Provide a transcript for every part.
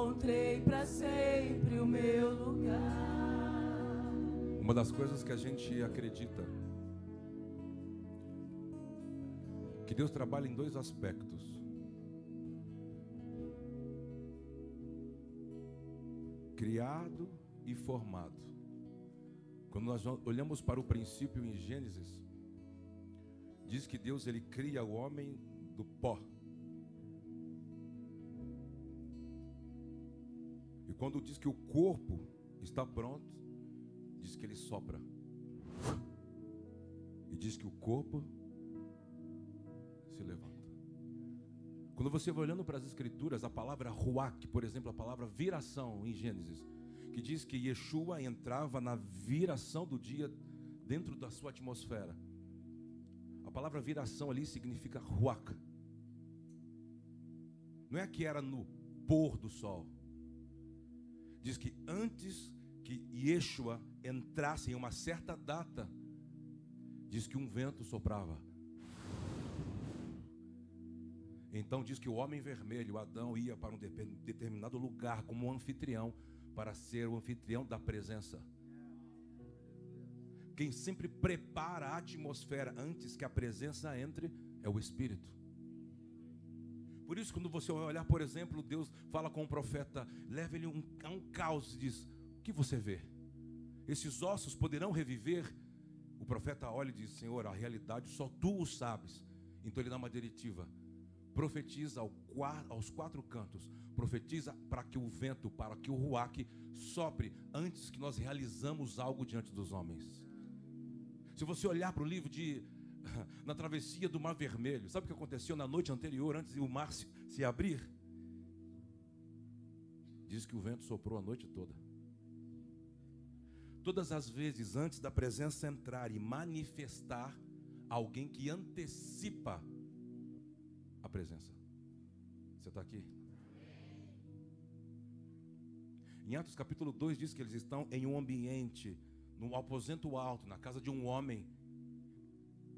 encontrei para sempre o meu lugar. Uma das coisas que a gente acredita que Deus trabalha em dois aspectos. Criado e formado. Quando nós olhamos para o princípio em Gênesis, diz que Deus ele cria o homem do pó. Quando diz que o corpo está pronto, diz que ele sopra. E diz que o corpo se levanta. Quando você vai olhando para as escrituras, a palavra ruach, por exemplo, a palavra viração em Gênesis, que diz que Yeshua entrava na viração do dia dentro da sua atmosfera. A palavra viração ali significa ruach. Não é que era no pôr do sol. Diz que antes que Yeshua entrasse em uma certa data, diz que um vento soprava. Então diz que o homem vermelho, Adão, ia para um determinado lugar como um anfitrião para ser o anfitrião da presença. Quem sempre prepara a atmosfera antes que a presença entre é o Espírito. Por isso, quando você vai olhar, por exemplo, Deus fala com o profeta, leva ele um, a um caos e diz: O que você vê? Esses ossos poderão reviver? O profeta olha e diz: Senhor, a realidade só tu o sabes. Então ele dá uma diretiva: profetiza aos quatro cantos, profetiza para que o vento, para que o ruaque sopre antes que nós realizamos algo diante dos homens. Se você olhar para o livro de na travessia do Mar Vermelho, sabe o que aconteceu na noite anterior, antes de o mar se, se abrir? Diz que o vento soprou a noite toda. Todas as vezes antes da presença entrar e manifestar, alguém que antecipa a presença. Você está aqui? Em Atos capítulo 2 diz que eles estão em um ambiente, num aposento alto, na casa de um homem,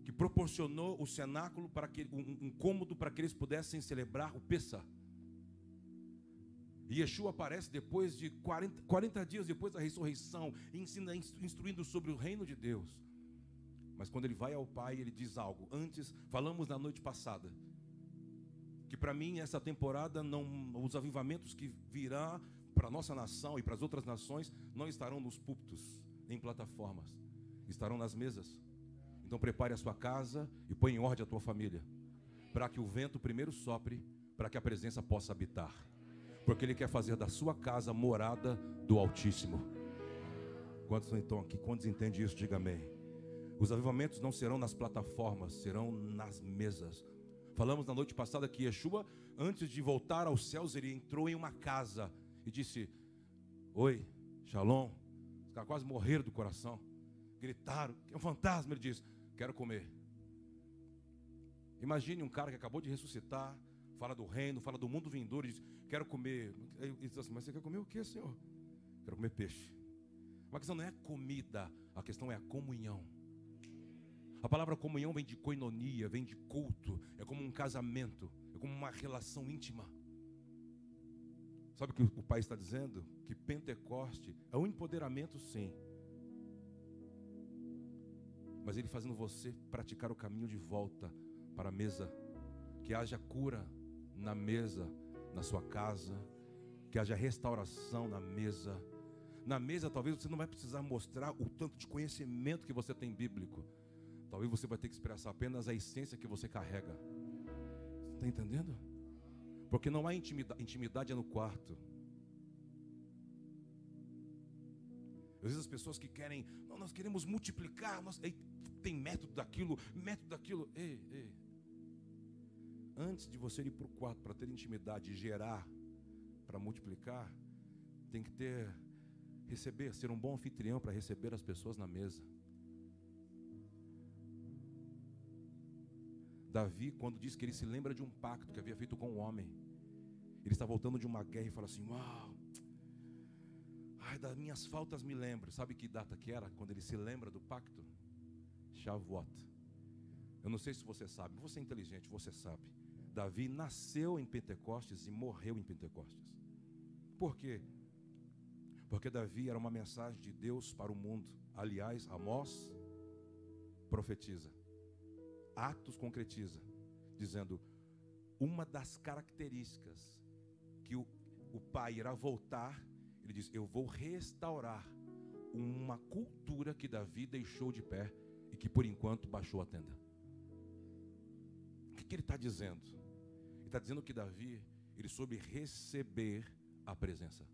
que proporcionou o cenáculo para que um, um cômodo para que eles pudessem celebrar o Pessa. E Yeshua aparece depois de 40, 40 dias depois da ressurreição, ensina, instruindo sobre o reino de Deus. Mas quando ele vai ao Pai, ele diz algo. Antes, falamos na noite passada, que para mim essa temporada não os avivamentos que virá para a nossa nação e para as outras nações não estarão nos púlpitos, em plataformas, estarão nas mesas. Então prepare a sua casa e põe em ordem a tua família, para que o vento primeiro sopre, para que a presença possa habitar. Porque ele quer fazer da sua casa morada do Altíssimo. Quantos estão aqui? Quantos entendem isso? Diga amém. Os avivamentos não serão nas plataformas, serão nas mesas. Falamos na noite passada que Yeshua, antes de voltar aos céus, ele entrou em uma casa e disse: Oi, Shalom. Os caras quase morreram do coração. Gritaram: É um fantasma. Ele disse: Quero comer. Imagine um cara que acabou de ressuscitar, fala do reino, fala do mundo vindouro, diz: Quero comer. Ele diz assim: Mas você quer comer o que, Senhor? Quero comer peixe. A questão não é comida, a questão é a comunhão. A palavra comunhão vem de coinonia, vem de culto, é como um casamento, é como uma relação íntima. Sabe o que o pai está dizendo? Que Pentecoste é um empoderamento, sim. Mas ele fazendo você praticar o caminho de volta para a mesa. Que haja cura na mesa, na sua casa. Que haja restauração na mesa. Na mesa, talvez você não vai precisar mostrar o tanto de conhecimento que você tem bíblico. Talvez você vai ter que expressar apenas a essência que você carrega. Você está entendendo? Porque não há intimidade, intimidade é no quarto. Às vezes as pessoas que querem, não, nós queremos multiplicar, nós, tem método daquilo, método daquilo. Ei, ei. Antes de você ir para o quarto para ter intimidade e gerar para multiplicar, tem que ter, receber, ser um bom anfitrião para receber as pessoas na mesa. Davi, quando diz que ele se lembra de um pacto que havia feito com o homem, ele está voltando de uma guerra e fala assim: Uau, ai, das minhas faltas me lembro. Sabe que data que era quando ele se lembra do pacto? Shavuot. Eu não sei se você sabe, você é inteligente, você sabe. Davi nasceu em Pentecostes e morreu em Pentecostes. Por quê? Porque Davi era uma mensagem de Deus para o mundo. Aliás, Amós profetiza, Atos concretiza, dizendo: uma das características que o, o pai irá voltar, ele diz: Eu vou restaurar uma cultura que Davi deixou de pé e que por enquanto baixou a tenda. O que, que ele está dizendo? Ele está dizendo que Davi, ele soube receber a presença.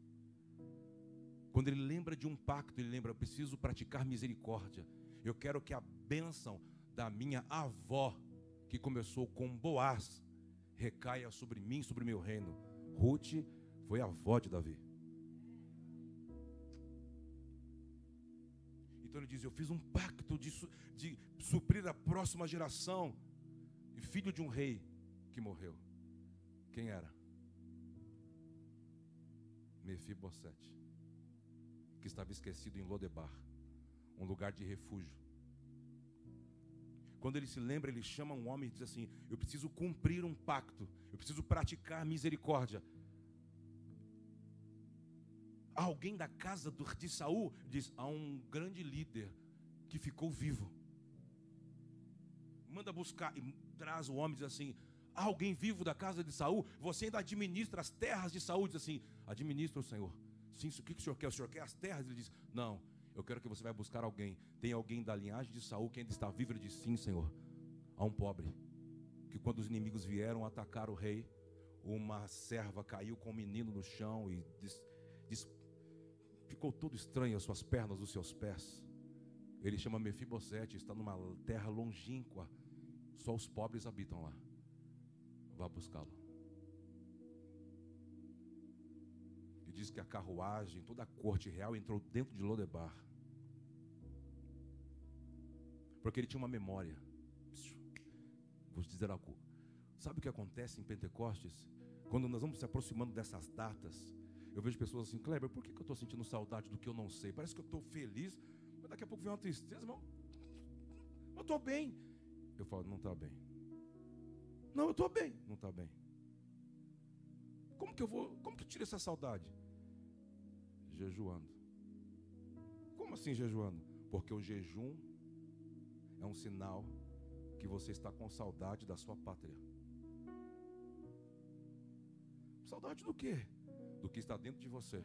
Quando ele lembra de um pacto, ele lembra: eu preciso praticar misericórdia. Eu quero que a bênção da minha avó, que começou com Boaz, recaia sobre mim, sobre meu reino. Ruth foi a avó de Davi. Então ele diz: Eu fiz um pacto de, de suprir a próxima geração. E filho de um rei que morreu. Quem era? Mefibosete, que estava esquecido em Lodebar, um lugar de refúgio. Quando ele se lembra, ele chama um homem e diz assim: Eu preciso cumprir um pacto, eu preciso praticar misericórdia. Alguém da casa de Saul diz: Há um grande líder que ficou vivo. Manda buscar e traz o homem diz assim: Há alguém vivo da casa de Saul? Você ainda administra as terras de Saul? Diz assim: Administra o Senhor. Sim, o que o senhor quer? O senhor quer as terras? Ele diz: Não, eu quero que você vai buscar alguém. Tem alguém da linhagem de Saul que ainda está vivo? Ele diz: Sim, Senhor. Há um pobre que quando os inimigos vieram atacar o rei, uma serva caiu com o um menino no chão e diz, ficou todo estranho as suas pernas, os seus pés. Ele chama Mefibosete, está numa terra longínqua. Só os pobres habitam lá. Vá buscá-lo. E diz que a carruagem, toda a corte real entrou dentro de Lodebar. Porque ele tinha uma memória. Vou te dizer algo. Sabe o que acontece em Pentecostes? Quando nós vamos se aproximando dessas datas, eu vejo pessoas assim, Kleber, por que, eu estou sentindo saudade do que eu não sei? Parece que eu estou feliz, mas daqui a pouco vem uma tristeza, irmão. Eu estou bem. Eu falo, não está bem. Não, eu estou bem. Não está bem. Como que eu vou, como que eu tiro essa saudade? Jejuando. Como assim jejuando? Porque o jejum é um sinal que você está com saudade da sua pátria. Saudade do quê? Do que está dentro de você.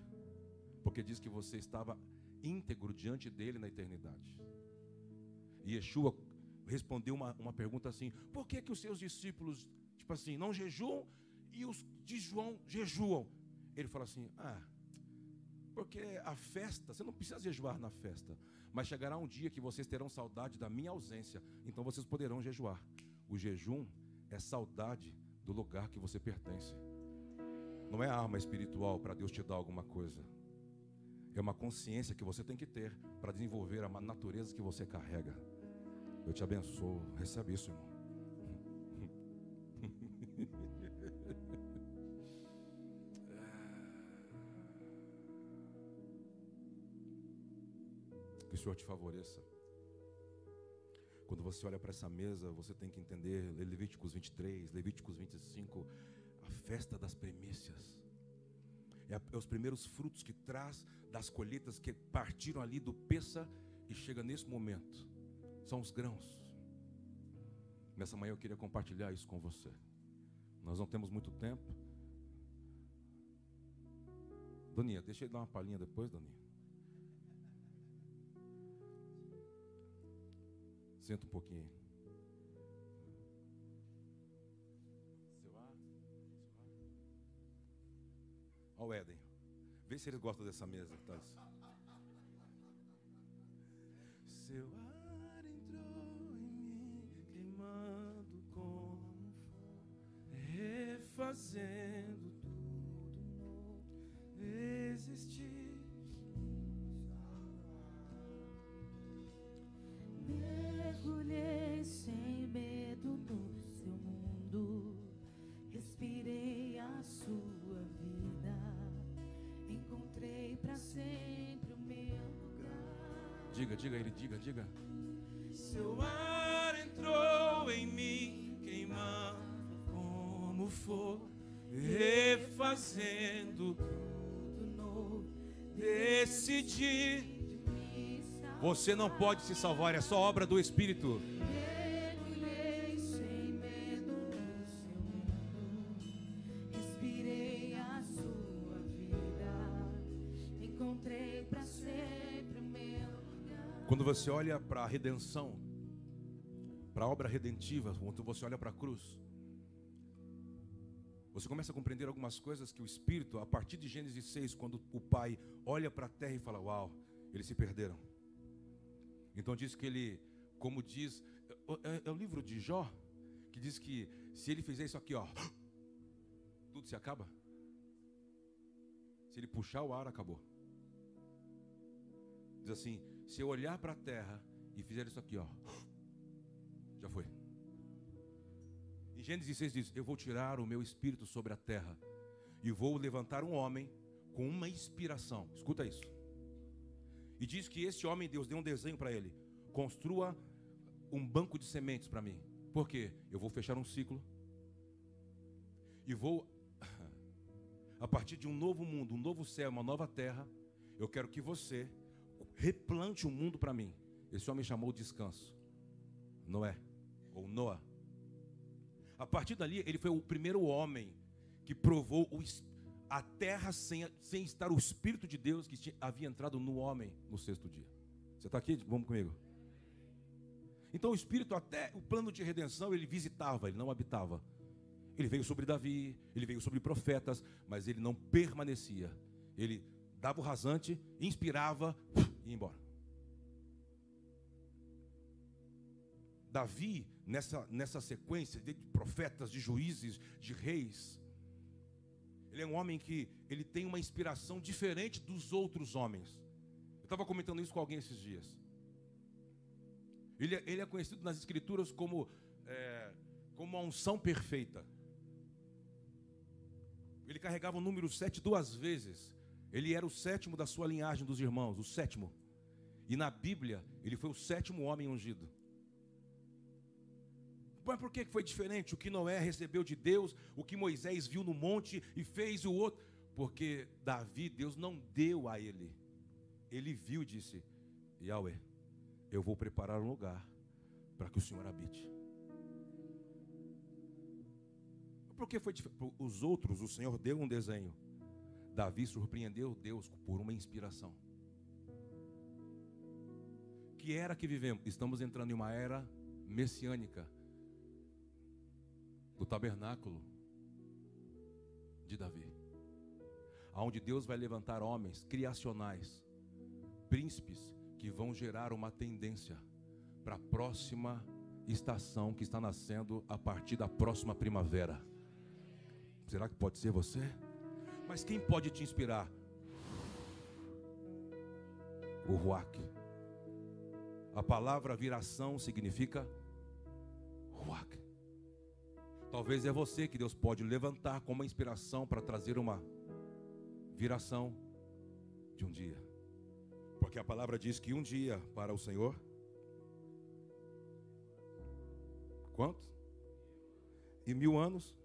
Porque diz que você estava íntegro diante dele na eternidade. E Yeshua respondeu uma, uma pergunta assim: por que, que os seus discípulos, tipo assim, não jejuam e os de João jejuam? Ele fala assim: ah, porque a festa, você não precisa jejuar na festa, mas chegará um dia que vocês terão saudade da minha ausência, então vocês poderão jejuar. O jejum é saudade do lugar que você pertence. Não é arma espiritual para Deus te dar alguma coisa. É uma consciência que você tem que ter para desenvolver a natureza que você carrega. Eu te abençoo. Recebe isso, irmão. Que o Senhor te favoreça. Quando você olha para essa mesa, você tem que entender Levíticos 23, Levíticos 25, a festa das primícias. É, é os primeiros frutos que traz das colheitas que partiram ali do peça e chega nesse momento. São os grãos. Nessa manhã eu queria compartilhar isso com você. Nós não temos muito tempo. Doninha, deixa eu dar uma palhinha depois, Doninha. Senta um pouquinho. Olha o Éden. Vê se eles gostam dessa mesa. Tá? Seu ar entrou em mim, queimando como fogo, refazendo Diga, diga ele, diga, diga. Seu ar entrou em mim, queimando como fogo, refazendo tudo Decidi. Você não pode se salvar, é só obra do Espírito. Quando você olha para a redenção, para a obra redentiva, quando você olha para a cruz, você começa a compreender algumas coisas que o Espírito, a partir de Gênesis 6, quando o Pai olha para a terra e fala: Uau, eles se perderam. Então diz que ele, como diz, é, é o livro de Jó, que diz que se ele fizer isso aqui, ó, tudo se acaba. Se ele puxar o ar, acabou. Diz assim: se eu olhar para a terra e fizer isso aqui, ó, já foi. Em Gênesis 6 diz: Eu vou tirar o meu espírito sobre a terra e vou levantar um homem com uma inspiração. Escuta isso. E diz que esse homem, Deus deu um desenho para ele: construa um banco de sementes para mim. Por quê? Eu vou fechar um ciclo e vou, a partir de um novo mundo, um novo céu, uma nova terra, eu quero que você replante o mundo para mim. Esse homem chamou descanso. Noé, ou Noah. A partir dali, ele foi o primeiro homem que provou o, a terra sem, sem estar o Espírito de Deus que tinha, havia entrado no homem no sexto dia. Você está aqui? Vamos comigo. Então o Espírito, até o plano de redenção, ele visitava, ele não habitava. Ele veio sobre Davi, ele veio sobre profetas, mas ele não permanecia. Ele dava o rasante, inspirava e ia embora. Davi, nessa, nessa sequência de profetas, de juízes, de reis, ele é um homem que ele tem uma inspiração diferente dos outros homens. Eu estava comentando isso com alguém esses dias. Ele, é, ele é conhecido nas escrituras como, é, como a unção perfeita. Ele carregava o número 7 duas vezes. Ele era o sétimo da sua linhagem dos irmãos, o sétimo. E na Bíblia, ele foi o sétimo homem ungido. Mas por que foi diferente? O que Noé recebeu de Deus, o que Moisés viu no monte e fez o outro. Porque Davi, Deus não deu a ele. Ele viu e disse: Yahweh, eu vou preparar um lugar para que o Senhor habite. Por que foi diferente? Os outros, o Senhor deu um desenho. Davi surpreendeu Deus por uma inspiração. Que era que vivemos? Estamos entrando em uma era messiânica do tabernáculo de Davi, aonde Deus vai levantar homens criacionais, príncipes que vão gerar uma tendência para a próxima estação que está nascendo a partir da próxima primavera. Será que pode ser você? Mas quem pode te inspirar? O Ruach. A palavra viração significa Ruach. Talvez é você que Deus pode levantar como uma inspiração para trazer uma viração de um dia. Porque a palavra diz que um dia para o Senhor. Quanto? E mil anos?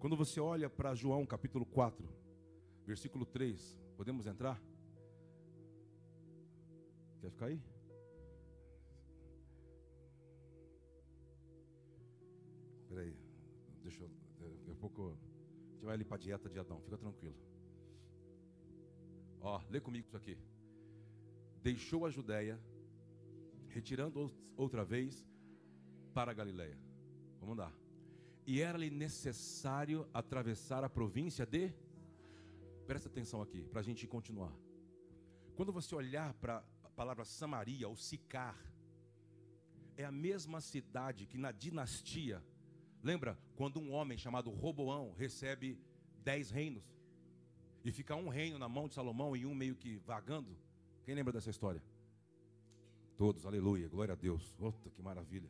Quando você olha para João capítulo 4, versículo 3, podemos entrar? Quer ficar aí? Espera aí, deixa eu. Daqui a pouco a gente vai ali para a dieta de Adão, fica tranquilo. Ó, lê comigo isso aqui. Deixou a Judéia, retirando outra vez para a Galileia. Vamos lá e era-lhe necessário atravessar a província de. Presta atenção aqui, para a gente continuar. Quando você olhar para a palavra Samaria ou Sicar, é a mesma cidade que na dinastia, lembra quando um homem chamado Roboão recebe dez reinos e fica um reino na mão de Salomão e um meio que vagando? Quem lembra dessa história? Todos, aleluia, glória a Deus. Outra que maravilha.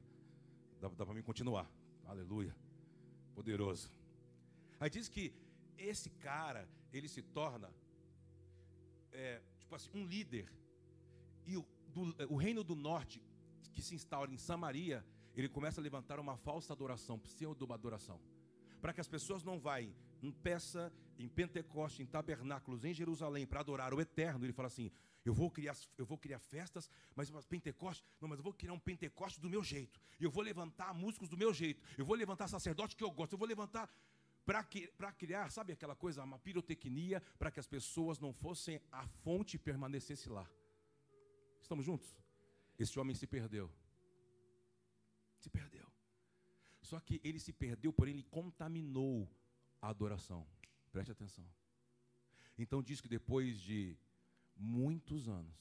Dá, dá para mim continuar, aleluia poderoso. Aí diz que esse cara, ele se torna, é, tipo assim, um líder. E o, do, o reino do norte, que se instaura em Samaria, ele começa a levantar uma falsa adoração, pseudo-adoração. Para que as pessoas não vai em peça em Pentecoste, em tabernáculos em Jerusalém para adorar o eterno, ele fala assim: eu vou criar, eu vou criar festas, mas Pentecoste, não, mas eu vou criar um Pentecoste do meu jeito. Eu vou levantar músicos do meu jeito. Eu vou levantar sacerdote que eu gosto. Eu vou levantar para criar, sabe aquela coisa, uma pirotecnia para que as pessoas não fossem a fonte e permanecesse lá. Estamos juntos? Esse homem se perdeu. Se perdeu. Só que ele se perdeu, porém ele contaminou a adoração. Preste atenção. Então diz que depois de muitos anos,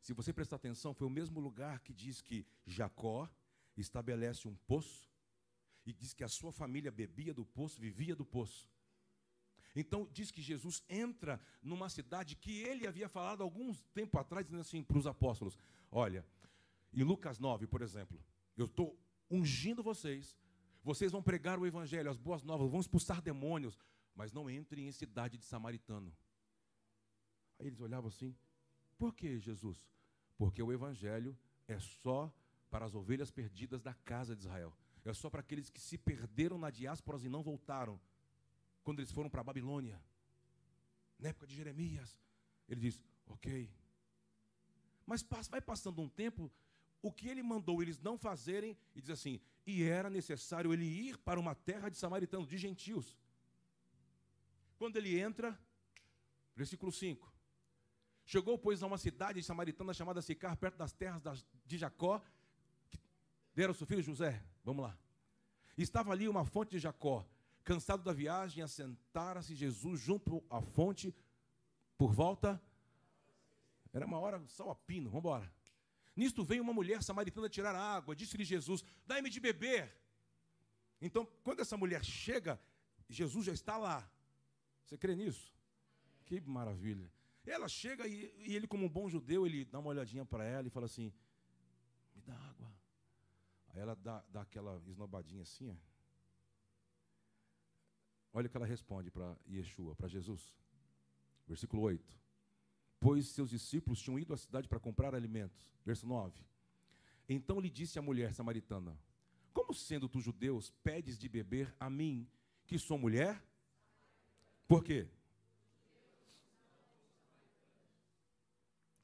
se você prestar atenção, foi o mesmo lugar que diz que Jacó estabelece um poço e diz que a sua família bebia do poço, vivia do poço. Então diz que Jesus entra numa cidade que ele havia falado alguns tempo atrás, dizendo assim para os apóstolos: Olha, em Lucas 9, por exemplo, eu estou ungindo vocês, vocês vão pregar o evangelho, as boas novas, vão expulsar demônios, mas não entrem em cidade de samaritano. Aí eles olhavam assim: Por que, Jesus? Porque o evangelho é só para as ovelhas perdidas da casa de Israel. É só para aqueles que se perderam na diáspora e não voltaram. Quando eles foram para a Babilônia, na época de Jeremias, ele diz: Ok. Mas vai passando um tempo, o que ele mandou eles não fazerem, e diz assim: E era necessário ele ir para uma terra de samaritanos, de gentios. Quando ele entra, versículo 5. Chegou, pois, a uma cidade samaritana chamada Sicar, perto das terras de Jacó, que deram seu filho José. Vamos lá. Estava ali uma fonte de Jacó. Cansado da viagem, assentara-se Jesus junto à fonte, por volta. Era uma hora, só a pino, vamos embora. Nisto veio uma mulher samaritana tirar água. Disse-lhe Jesus: Dai-me de beber. Então, quando essa mulher chega, Jesus já está lá. Você crê nisso? Que maravilha. Ela chega e, e ele, como um bom judeu, ele dá uma olhadinha para ela e fala assim: Me dá água. Aí ela dá, dá aquela esnobadinha assim. Olha o que ela responde para Yeshua, para Jesus. Versículo 8. Pois seus discípulos tinham ido à cidade para comprar alimentos. Verso 9. Então lhe disse a mulher samaritana: Como sendo tu judeus, pedes de beber a mim, que sou mulher? Por quê?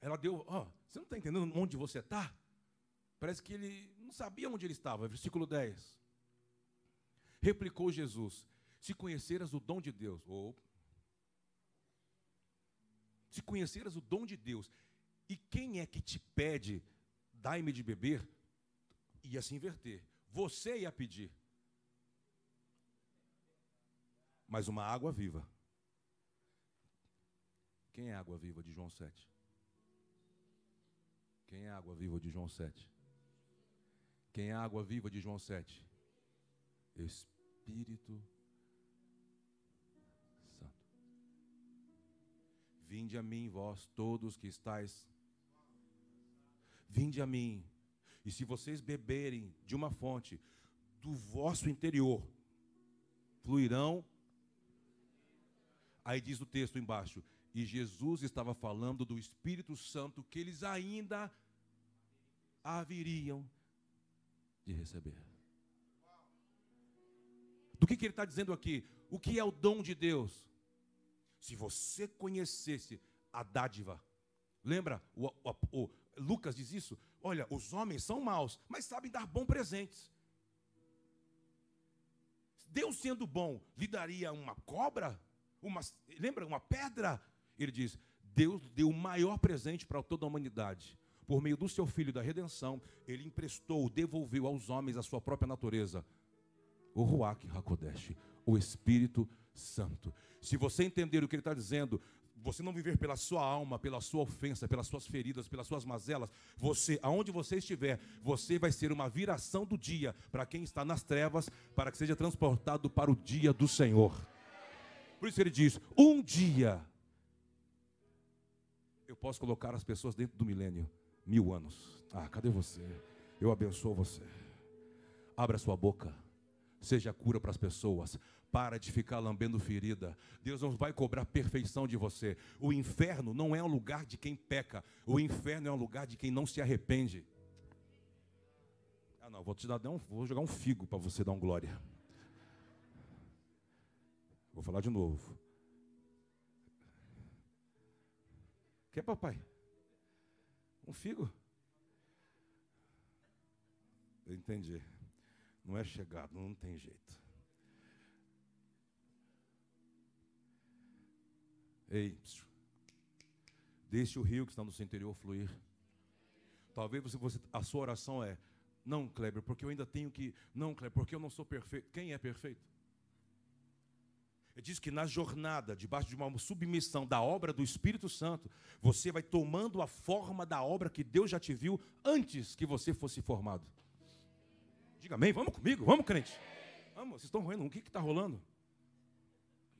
Ela deu, ó, você não está entendendo onde você está? Parece que ele não sabia onde ele estava. Versículo 10. Replicou Jesus: Se conheceras o dom de Deus, ou se conheceras o dom de Deus, e quem é que te pede, dai-me de beber, ia se inverter. Você ia pedir. mas uma água viva. Quem é a água viva de João 7? Quem é a água viva de João 7? Quem é a água viva de João 7? Espírito Santo. Vinde a mim, vós todos que estáis. Vinde a mim. E se vocês beberem de uma fonte do vosso interior, fluirão Aí diz o texto embaixo: e Jesus estava falando do Espírito Santo que eles ainda haveriam de receber. Do que, que ele está dizendo aqui? O que é o dom de Deus? Se você conhecesse a dádiva, lembra? O, o, o, Lucas diz isso. Olha, os homens são maus, mas sabem dar bons presentes. Deus sendo bom, lhe daria uma cobra? uma, lembra, uma pedra. Ele diz: Deus deu o maior presente para toda a humanidade. Por meio do seu filho da redenção, ele emprestou, devolveu aos homens a sua própria natureza. O Ruach Hakodesh, o Espírito Santo. Se você entender o que ele está dizendo, você não viver pela sua alma, pela sua ofensa, pelas suas feridas, pelas suas mazelas, você, aonde você estiver, você vai ser uma viração do dia para quem está nas trevas, para que seja transportado para o dia do Senhor. Por isso ele diz: um dia eu posso colocar as pessoas dentro do milênio, mil anos. Ah, cadê você? Eu abençoo você. Abra sua boca, seja cura para as pessoas. Para de ficar lambendo ferida. Deus não vai cobrar perfeição de você. O inferno não é um lugar de quem peca. O inferno é um lugar de quem não se arrepende. Ah, não, vou te dar um, vou jogar um figo para você dar um glória. Vou falar de novo. Quer, papai? Um figo? Eu entendi. Não é chegado, não tem jeito. Ei, deixe o rio que está no seu interior fluir. Talvez você, você, a sua oração é: não, Kleber, porque eu ainda tenho que. Não, Kleber, porque eu não sou perfeito. Quem é perfeito? Ele diz que na jornada, debaixo de uma submissão da obra do Espírito Santo, você vai tomando a forma da obra que Deus já te viu antes que você fosse formado. Diga amém, vamos comigo, vamos, crente. Vamos, vocês estão roendo, o que está rolando?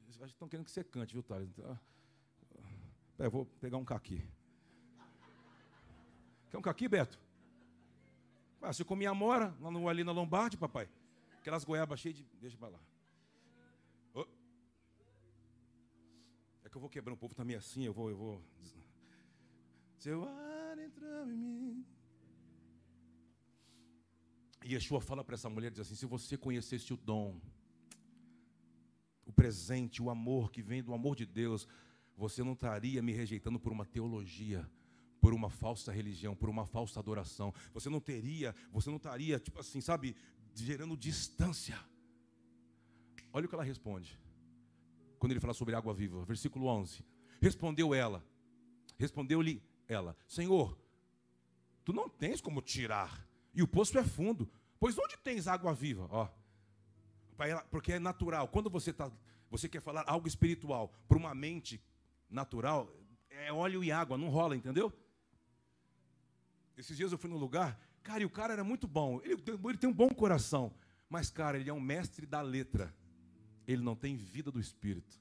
Vocês estão querendo que você cante, viu, Thales? Então, eu vou pegar um caqui. Quer um caqui, Beto? Ah, você comia mora ali na Lombardi, papai. Aquelas goiabas cheias de. Deixa para lá. Que eu vou quebrar um povo também assim, eu vou, eu vou. Seu ar entrou em mim. E Yeshua fala para essa mulher, diz assim, se você conhecesse o dom, o presente, o amor que vem do amor de Deus, você não estaria me rejeitando por uma teologia, por uma falsa religião, por uma falsa adoração. Você não teria, você não estaria, tipo assim, sabe, gerando distância. Olha o que ela responde quando ele fala sobre água viva. Versículo 11. Respondeu ela, respondeu-lhe ela: Senhor, tu não tens como tirar, e o poço é fundo. Pois onde tens água viva? Ó, porque é natural. Quando você tá, você quer falar algo espiritual para uma mente natural, é óleo e água, não rola, entendeu? Esses dias eu fui num lugar, cara, e o cara era muito bom. Ele, ele tem um bom coração, mas cara, ele é um mestre da letra ele não tem vida do Espírito.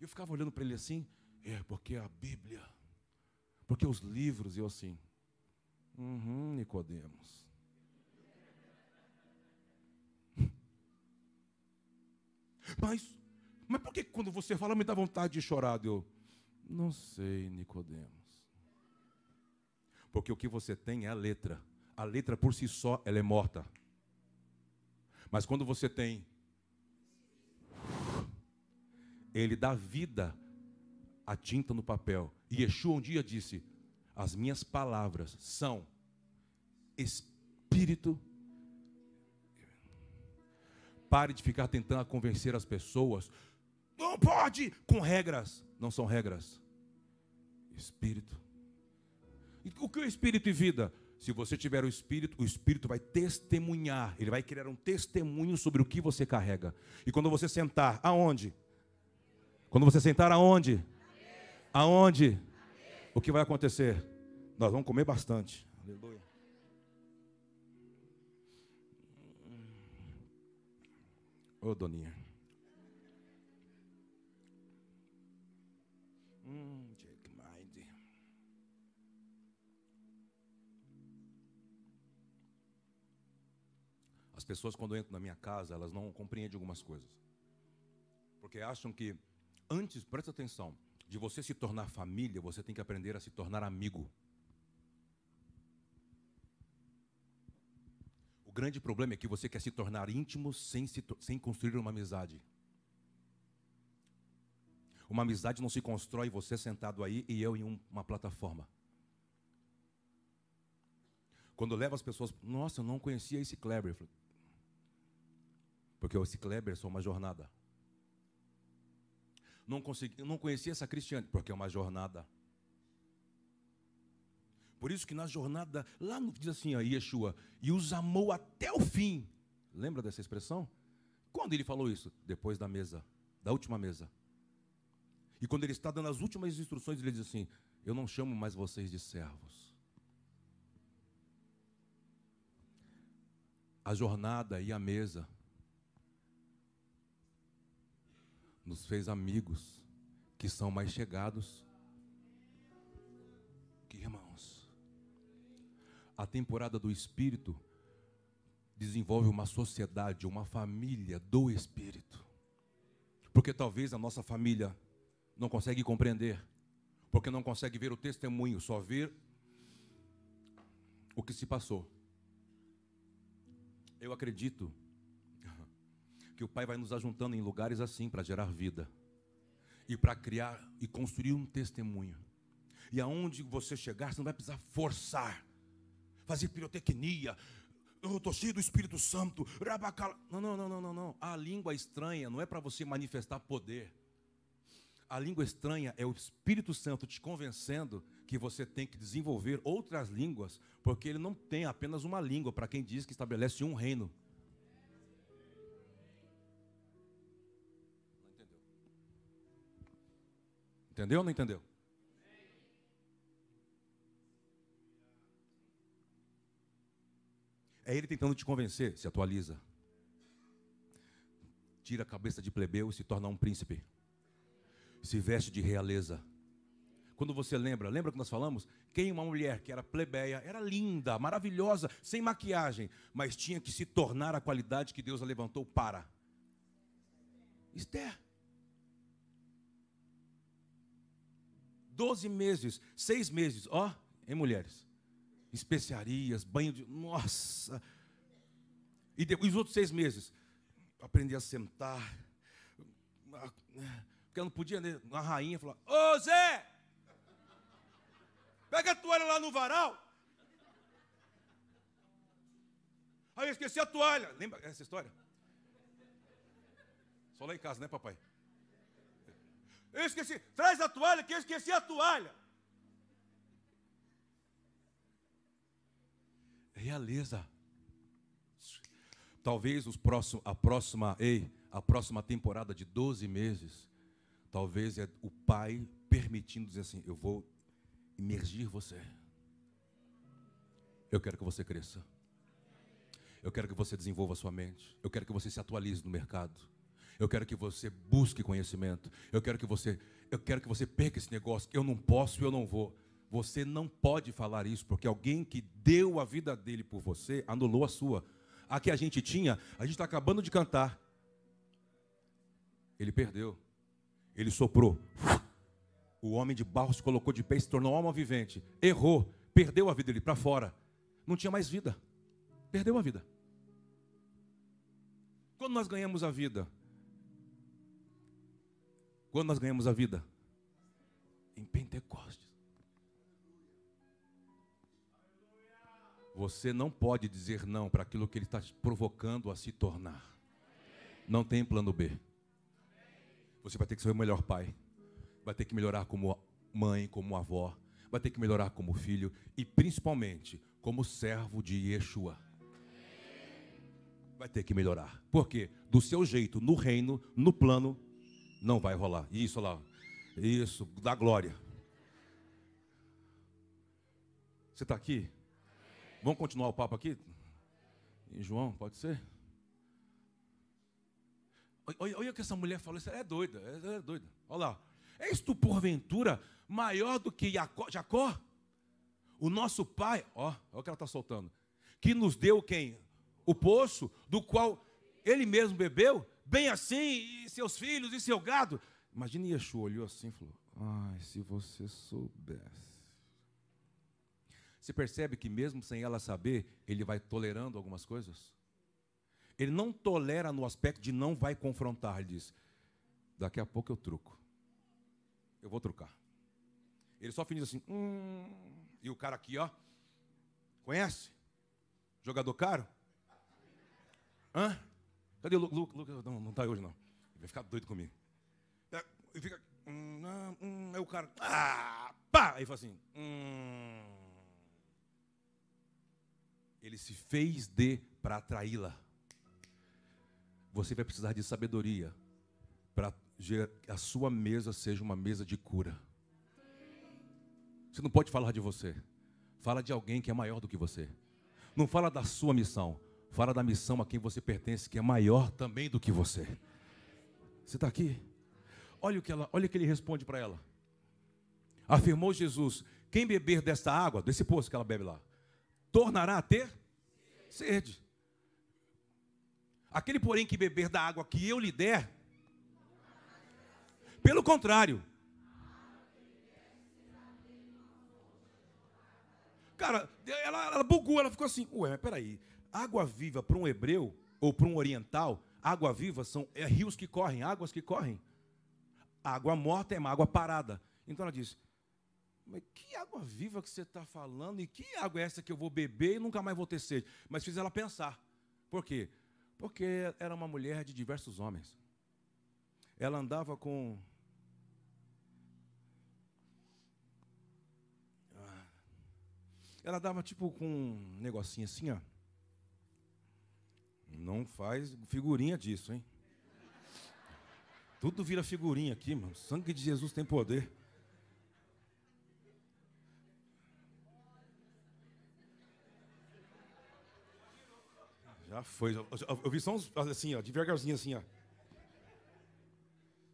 E eu ficava olhando para ele assim, é, porque a Bíblia, porque os livros, e eu assim, uhum, Nicodemos. Mas, mas por que quando você fala me dá vontade de chorar? Eu, não sei, Nicodemos. Porque o que você tem é a letra. A letra por si só, ela é morta. Mas quando você tem ele dá vida à tinta no papel. E Yeshua um dia disse: As minhas palavras são espírito. Pare de ficar tentando convencer as pessoas. Não pode! Com regras. Não são regras. Espírito. E o que é espírito e vida? Se você tiver o espírito, o espírito vai testemunhar, ele vai criar um testemunho sobre o que você carrega. E quando você sentar, aonde? Quando você sentar aonde? Aonde? O que vai acontecer? Nós vamos comer bastante. Aleluia. Ô, Doninha. Hum, As pessoas, quando entram na minha casa, elas não compreendem algumas coisas. Porque acham que Antes, presta atenção, de você se tornar família, você tem que aprender a se tornar amigo. O grande problema é que você quer se tornar íntimo sem, se, sem construir uma amizade. Uma amizade não se constrói você sentado aí e eu em um, uma plataforma. Quando leva as pessoas, nossa, eu não conhecia esse Kleber. Porque esse Kleber é só uma jornada não, consegui, não conhecia essa Cristiane, porque é uma jornada. Por isso que na jornada, lá no, diz assim, a Yeshua, e os amou até o fim. Lembra dessa expressão? Quando ele falou isso? Depois da mesa, da última mesa. E quando ele está dando as últimas instruções, ele diz assim: Eu não chamo mais vocês de servos. A jornada e a mesa nos fez amigos que são mais chegados que irmãos. A temporada do Espírito desenvolve uma sociedade, uma família do Espírito. Porque talvez a nossa família não consegue compreender, porque não consegue ver o testemunho, só ver o que se passou. Eu acredito que o Pai vai nos ajuntando em lugares assim para gerar vida e para criar e construir um testemunho. E aonde você chegar, você não vai precisar forçar, fazer pirotecnia. Eu estou cheio do Espírito Santo. Não, não, não, não, não, não. A língua estranha não é para você manifestar poder. A língua estranha é o Espírito Santo te convencendo que você tem que desenvolver outras línguas, porque ele não tem apenas uma língua para quem diz que estabelece um reino. Entendeu ou não entendeu? É ele tentando te convencer, se atualiza. Tira a cabeça de plebeu e se torna um príncipe. Se veste de realeza. Quando você lembra, lembra que nós falamos? Quem uma mulher que era plebeia, era linda, maravilhosa, sem maquiagem, mas tinha que se tornar a qualidade que Deus a levantou para. Esther. Doze meses, seis meses, ó, em mulheres. Especiarias, banho de. Nossa! E depois, os outros seis meses, aprender a sentar. Porque ela não podia, né? A rainha falou: Ô Zé! Pega a toalha lá no varal. Aí eu esqueci a toalha. Lembra essa história? Só lá em casa, né, papai? Eu esqueci. Traz a toalha, que eu esqueci a toalha. Realeza. Talvez os próximos, a próxima, ei, a próxima temporada de 12 meses, talvez é o pai permitindo dizer assim: eu vou imergir você. Eu quero que você cresça. Eu quero que você desenvolva a sua mente. Eu quero que você se atualize no mercado. Eu quero que você busque conhecimento. Eu quero que você, eu quero que você perca esse negócio. Eu não posso, eu não vou. Você não pode falar isso porque alguém que deu a vida dele por você anulou a sua. A que a gente tinha, a gente está acabando de cantar. Ele perdeu. Ele soprou. O homem de barro se colocou de pé e se tornou alma vivente. Errou, perdeu a vida dele para fora. Não tinha mais vida. Perdeu a vida. Quando nós ganhamos a vida, quando nós ganhamos a vida? Em Pentecostes. Você não pode dizer não para aquilo que ele está provocando a se tornar. Não tem plano B. Você vai ter que ser o melhor pai. Vai ter que melhorar como mãe, como avó. Vai ter que melhorar como filho. E principalmente como servo de Yeshua. Vai ter que melhorar. Por quê? Do seu jeito, no reino, no plano, não vai rolar. Isso lá. Isso, da glória. Você está aqui? Vamos continuar o papo aqui? João, pode ser? Olha, olha o que essa mulher falou, ela é doida, ela é doida. Olha lá. És tu, porventura, maior do que Jacó? O nosso pai, ó, olha o que ela está soltando. Que nos deu quem? O poço, do qual ele mesmo bebeu? Bem assim, e seus filhos e seu gado. Imagina Yeshua olhou assim e falou: Ai, se você soubesse. Você percebe que mesmo sem ela saber, ele vai tolerando algumas coisas? Ele não tolera no aspecto de não vai confrontar, ele diz: Daqui a pouco eu truco. Eu vou trucar. Ele só finge assim, hum, e o cara aqui, ó, conhece? Jogador caro? Hã? Cadê o Lucas? Lu, não, não está hoje não. Ele vai ficar doido comigo. É, e fica. Hum, hum, aí o cara. Ah, pá! Aí fala assim. Hum. Ele se fez de para atraí-la. Você vai precisar de sabedoria para que a sua mesa seja uma mesa de cura. Você não pode falar de você. Fala de alguém que é maior do que você. Não fala da sua missão. Fala da missão a quem você pertence, que é maior também do que você. Você está aqui? Olha o que ela, olha o que ele responde para ela. Afirmou Jesus: quem beber desta água, desse poço que ela bebe lá, tornará a ter sede. Aquele, porém, que beber da água que eu lhe der, pelo contrário, cara, ela, ela bugou, ela ficou assim: ué, peraí, água viva para um hebreu ou para um oriental, Água viva são é, rios que correm, águas que correm. Água morta é uma água parada. Então ela disse: Mas que água viva que você está falando? E que água é essa que eu vou beber e nunca mais vou ter sede? Mas fiz ela pensar. Por quê? Porque era uma mulher de diversos homens. Ela andava com. Ah, ela dava tipo com um negocinho assim, ó. Não faz figurinha disso, hein? Tudo vira figurinha aqui, mano. O sangue de Jesus tem poder. Já foi. Eu, vi só uns assim, ó, devagarzinho assim, ó.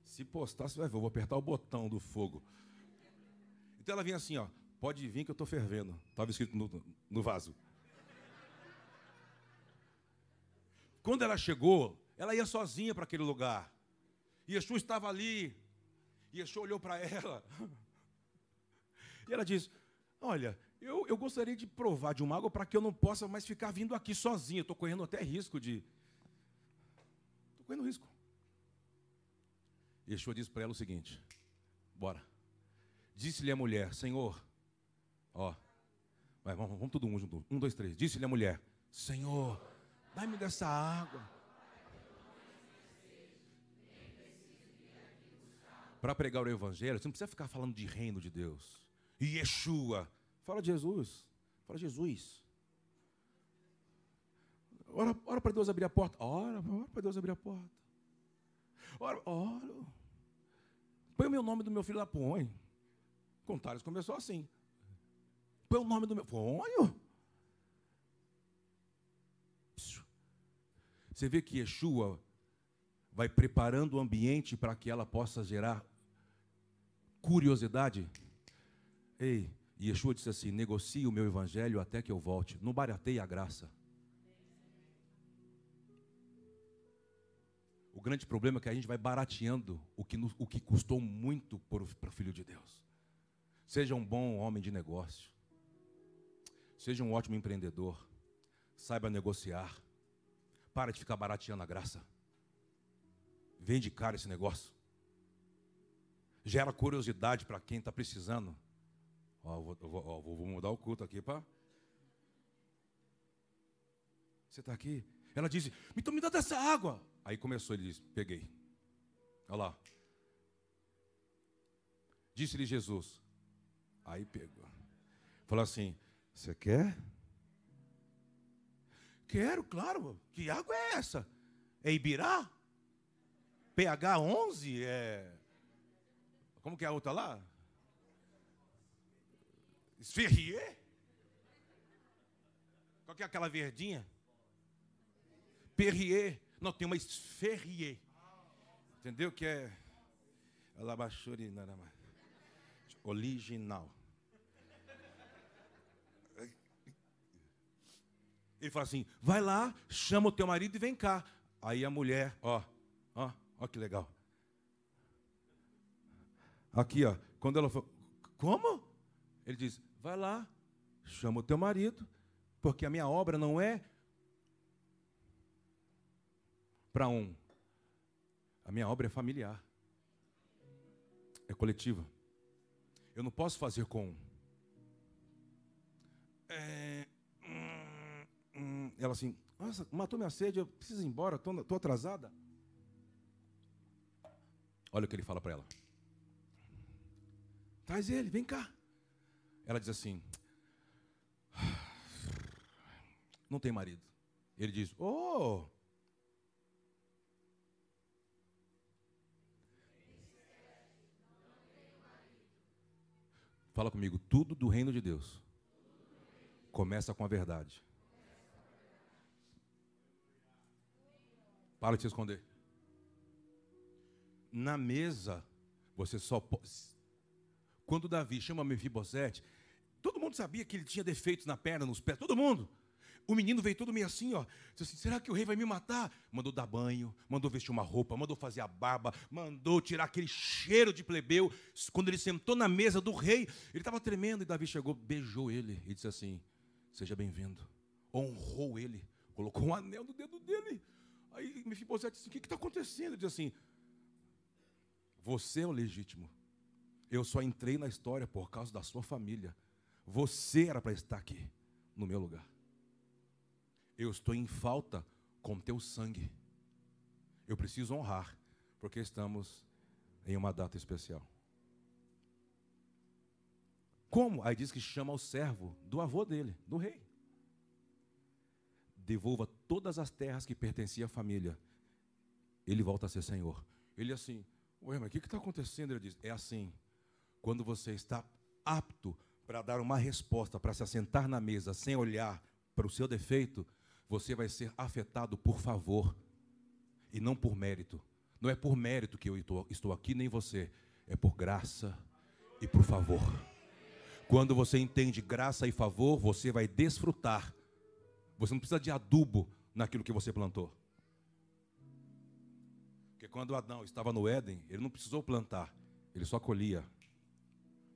Se postasse, vai, vou apertar o botão do fogo. Então ela vinha assim, ó. Pode vir que eu estou fervendo. Estava escrito no, no vaso. Quando ela chegou, ela ia sozinha para aquele lugar. E Yeshua estava ali. E Yeshua olhou para ela. E ela disse: Olha, eu, eu gostaria de provar de uma água para que eu não possa mais ficar vindo aqui sozinha. Estou correndo até risco de. Estou correndo risco. Yeshua disse para ela o seguinte: Bora. Disse-lhe a mulher: Senhor, ó, vai, vamos, vamos todo mundo junto. Um, dois, três. Disse-lhe a mulher: Senhor, Dai-me dessa água. Para pregar o evangelho, você não precisa ficar falando de reino de Deus. E Yeshua. Fala de Jesus. Fala de Jesus. Ora, ora para Deus abrir a porta. Ora, ora para Deus abrir a porta. Ora, ora. Põe o meu nome do meu filho lá, põe. Contares começou assim. Põe o nome do meu. Põe. Você vê que Yeshua vai preparando o ambiente para que ela possa gerar curiosidade. Ei, Yeshua disse assim: negocie o meu evangelho até que eu volte. Não barateie a graça. O grande problema é que a gente vai barateando o que, o que custou muito para o Filho de Deus. Seja um bom homem de negócio. Seja um ótimo empreendedor. Saiba negociar. Para de ficar barateando a graça. Vende caro esse negócio. Gera curiosidade para quem está precisando. Ó, vou, vou, mudar o culto aqui para. Você está aqui? Ela disse: Me, me dá dessa água. Aí começou, ele disse: Peguei. Olha lá. Disse-lhe Jesus. Aí pegou. Falou assim: Você quer? Quero, claro. Que água é essa? É Ibirá? pH 11? É... Como que é a outra lá? Esferrier? Qual que é aquela verdinha? Perrier. Não, tem uma esferrier. Entendeu? Que é. Alabachuri, original. Ele fala assim: vai lá, chama o teu marido e vem cá. Aí a mulher, ó, ó, ó que legal. Aqui, ó, quando ela falou, como? Ele diz: vai lá, chama o teu marido, porque a minha obra não é para um. A minha obra é familiar. É coletiva. Eu não posso fazer com. É, hum, ela assim, nossa, matou minha sede, eu preciso ir embora, estou atrasada. Olha o que ele fala para ela. Traz ele, vem cá. Ela diz assim: Não tem marido. Ele diz: Oh. Fala comigo, tudo do reino de Deus começa com a verdade. Para de se esconder. Na mesa, você só pode. Quando Davi chama Mefibosete, todo mundo sabia que ele tinha defeitos na perna, nos pés, todo mundo. O menino veio todo meio assim, ó. Disse assim: será que o rei vai me matar? Mandou dar banho, mandou vestir uma roupa, mandou fazer a barba, mandou tirar aquele cheiro de plebeu. Quando ele sentou na mesa do rei, ele estava tremendo e Davi chegou, beijou ele e disse assim: Seja bem-vindo. Honrou ele, colocou um anel no dedo dele. Aí Mefibosete disse: O que está acontecendo? Ele diz assim: Você é o legítimo. Eu só entrei na história por causa da sua família. Você era para estar aqui, no meu lugar. Eu estou em falta com teu sangue. Eu preciso honrar, porque estamos em uma data especial. Como? Aí diz que chama o servo do avô dele, do rei. Devolva todas as terras que pertenciam à família. Ele volta a ser senhor. Ele assim, ué, mas o que está acontecendo? Ele diz, é assim, quando você está apto para dar uma resposta, para se assentar na mesa sem olhar para o seu defeito, você vai ser afetado por favor e não por mérito. Não é por mérito que eu estou aqui, nem você. É por graça e por favor. Quando você entende graça e favor, você vai desfrutar. Você não precisa de adubo naquilo que você plantou. Porque quando Adão estava no Éden, ele não precisou plantar, ele só colhia.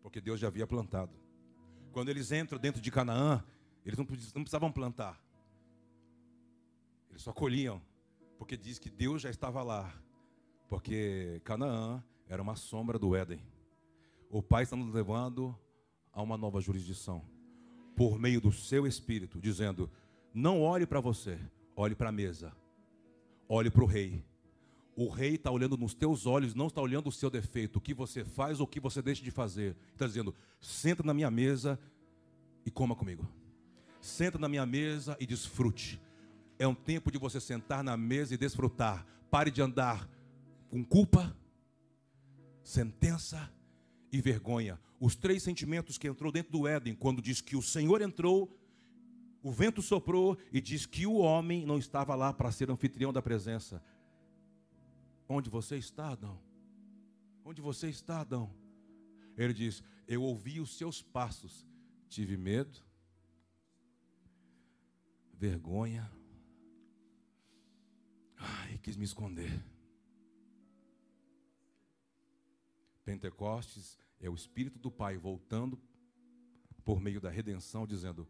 Porque Deus já havia plantado. Quando eles entram dentro de Canaã, eles não precisavam plantar. Eles só colhiam porque diz que Deus já estava lá. Porque Canaã era uma sombra do Éden. O Pai está nos levando a uma nova jurisdição. Por meio do seu Espírito, dizendo: não olhe para você, olhe para a mesa. Olhe para o rei. O rei está olhando nos teus olhos, não está olhando o seu defeito, o que você faz ou o que você deixa de fazer. Está dizendo: senta na minha mesa e coma comigo. Senta na minha mesa e desfrute. É um tempo de você sentar na mesa e desfrutar. Pare de andar com culpa, sentença e vergonha. Os três sentimentos que entrou dentro do Éden, quando diz que o Senhor entrou, o vento soprou e diz que o homem não estava lá para ser anfitrião da presença. Onde você está, Adão? Onde você está, Adão? Ele diz: Eu ouvi os seus passos, tive medo, vergonha, Ai, quis me esconder. Pentecostes é o Espírito do Pai voltando por meio da redenção, dizendo: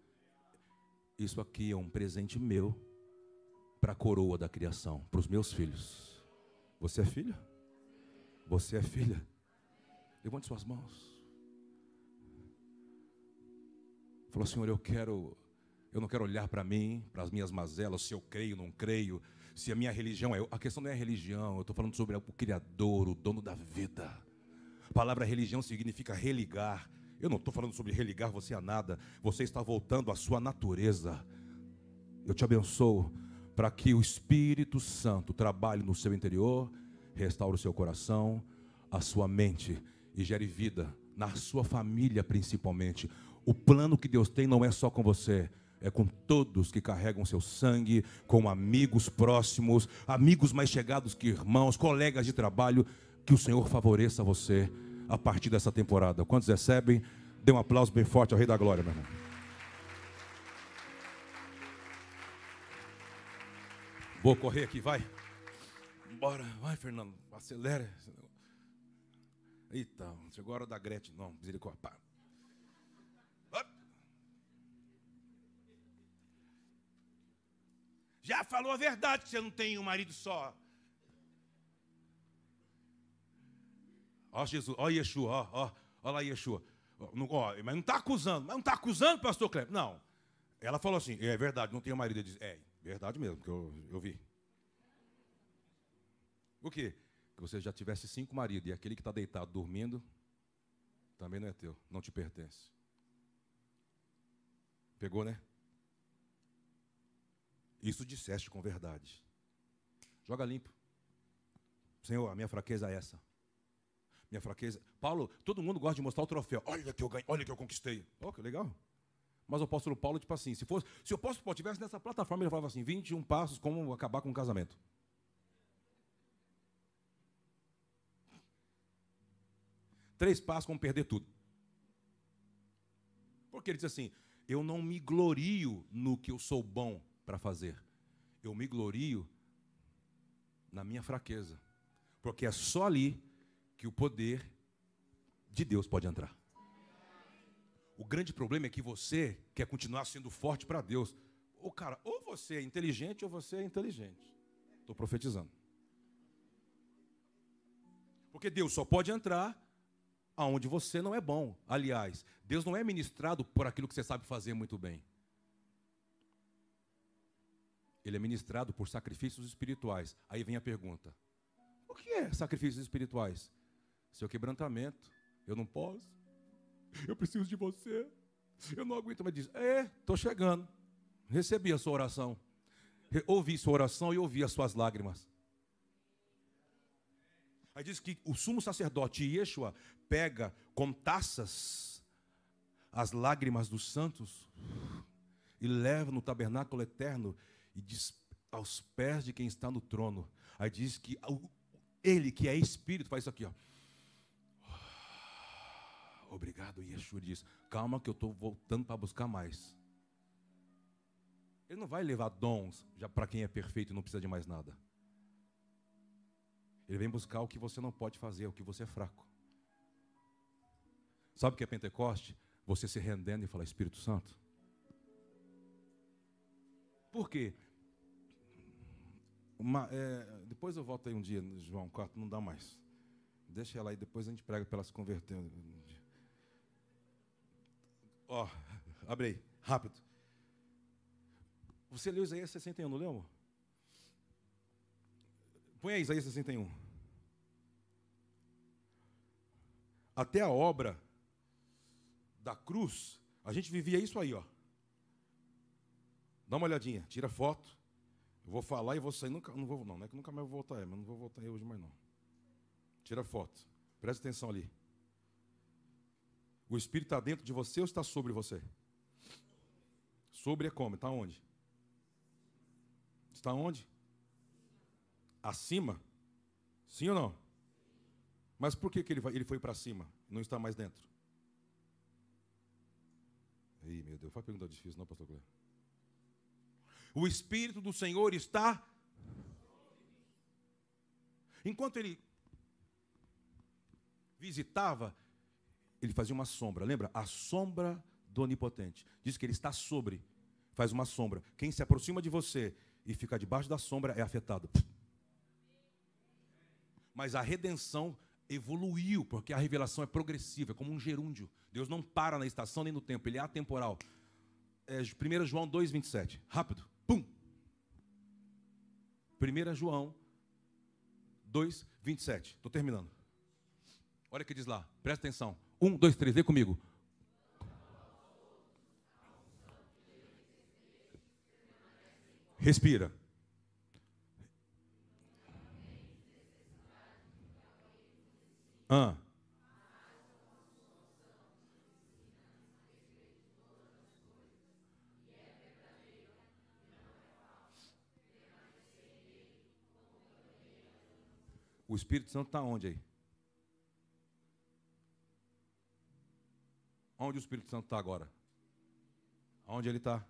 Isso aqui é um presente meu para a coroa da criação, para os meus filhos. Você é filha? Você é filha? Levante suas mãos. Falou, Senhor, eu quero, eu não quero olhar para mim, para as minhas mazelas, se eu creio, não creio, se a minha religião é. A questão não é a religião, eu estou falando sobre o Criador, o dono da vida. A palavra religião significa religar. Eu não estou falando sobre religar você a nada. Você está voltando à sua natureza. Eu te abençoo para que o Espírito Santo trabalhe no seu interior, restaure o seu coração, a sua mente e gere vida na sua família principalmente. O plano que Deus tem não é só com você, é com todos que carregam seu sangue, com amigos próximos, amigos mais chegados que irmãos, colegas de trabalho, que o Senhor favoreça você a partir dessa temporada. Quantos recebem? Dê um aplauso bem forte ao Rei da Glória, meu irmão. Vou correr aqui, vai. Bora, vai, Fernando, acelera. Eita, chegou a hora da Gretchen. Não, misericórdia. Pá. Já falou a verdade que você não tem um marido só. Ó Jesus, ó Yeshua, ó, ó, ó lá Yeshua. Ó, mas não está acusando, mas não está acusando, pastor Cleber. Não. Ela falou assim, é verdade, não tenho marido. Ele é, verdade mesmo, que eu, eu vi. O quê? Que você já tivesse cinco maridos e aquele que está deitado dormindo também não é teu, não te pertence. Pegou, né? Isso disseste com verdade. Joga limpo. Senhor, a minha fraqueza é essa. Minha fraqueza. Paulo, todo mundo gosta de mostrar o troféu. Olha que eu ganhei, olha que eu conquistei. Oh, que legal. Mas o apóstolo Paulo, tipo assim, se fosse, se o apóstolo Paulo estivesse nessa plataforma, ele falava assim: 21 passos como acabar com um casamento. Três passos como perder tudo. Porque ele diz assim: eu não me glorio no que eu sou bom, para fazer. Eu me glorio na minha fraqueza, porque é só ali que o poder de Deus pode entrar. O grande problema é que você quer continuar sendo forte para Deus. Ou cara, ou você é inteligente ou você é inteligente. Estou profetizando. Porque Deus só pode entrar aonde você não é bom. Aliás, Deus não é ministrado por aquilo que você sabe fazer muito bem. Ele é ministrado por sacrifícios espirituais. Aí vem a pergunta: o que é sacrifícios espirituais? Seu quebrantamento. Eu não posso. Eu preciso de você. Eu não aguento mais disso. É, estou chegando. Recebi a sua oração. Ouvi sua oração e ouvi as suas lágrimas. Aí diz que o sumo sacerdote Yeshua pega com taças as lágrimas dos santos e leva no tabernáculo eterno e diz aos pés de quem está no trono. Aí diz que ele, que é espírito, faz isso aqui, ó. Obrigado, Yeshua diz: Calma, que eu estou voltando para buscar mais. Ele não vai levar dons já para quem é perfeito e não precisa de mais nada. Ele vem buscar o que você não pode fazer, o que você é fraco. Sabe o que é Pentecoste? Você se rendendo e falar, Espírito Santo. Por quê? Uma, é, depois eu volto aí um dia, João 4, não dá mais. Deixa ela aí, depois a gente prega para ela se converter. Ó, oh, abre aí, rápido. Você leu Isaías 61, não leu, amor? Põe aí Isaías 61. Até a obra da cruz, a gente vivia isso aí, ó. Dá uma olhadinha, tira foto. Eu vou falar e vou sair. Nunca, não vou, não, não é que nunca mais vou voltar, é, mas não vou voltar aí hoje mais não. Tira foto. Presta atenção ali. O Espírito está dentro de você ou está sobre você? Sobre é como? Está onde? Está onde? Acima? Sim ou não? Mas por que, que ele, vai, ele foi para cima? Não está mais dentro? Ih, meu Deus, faz pergunta difícil, não, pastor Cleber. O Espírito do Senhor está. Enquanto ele visitava, ele fazia uma sombra. Lembra? A sombra do Onipotente. Diz que ele está sobre, faz uma sombra. Quem se aproxima de você e fica debaixo da sombra é afetado. Mas a redenção evoluiu, porque a revelação é progressiva, é como um gerúndio. Deus não para na estação nem no tempo, ele é atemporal. É, 1 João 2,27. Rápido. Pum. 1 João 2,27. Estou terminando. Olha o que diz lá. Presta atenção. Um, dois, três. Lê comigo. Respira. Ah. O Espírito Santo está onde aí? Onde o Espírito Santo está agora? Onde ele está?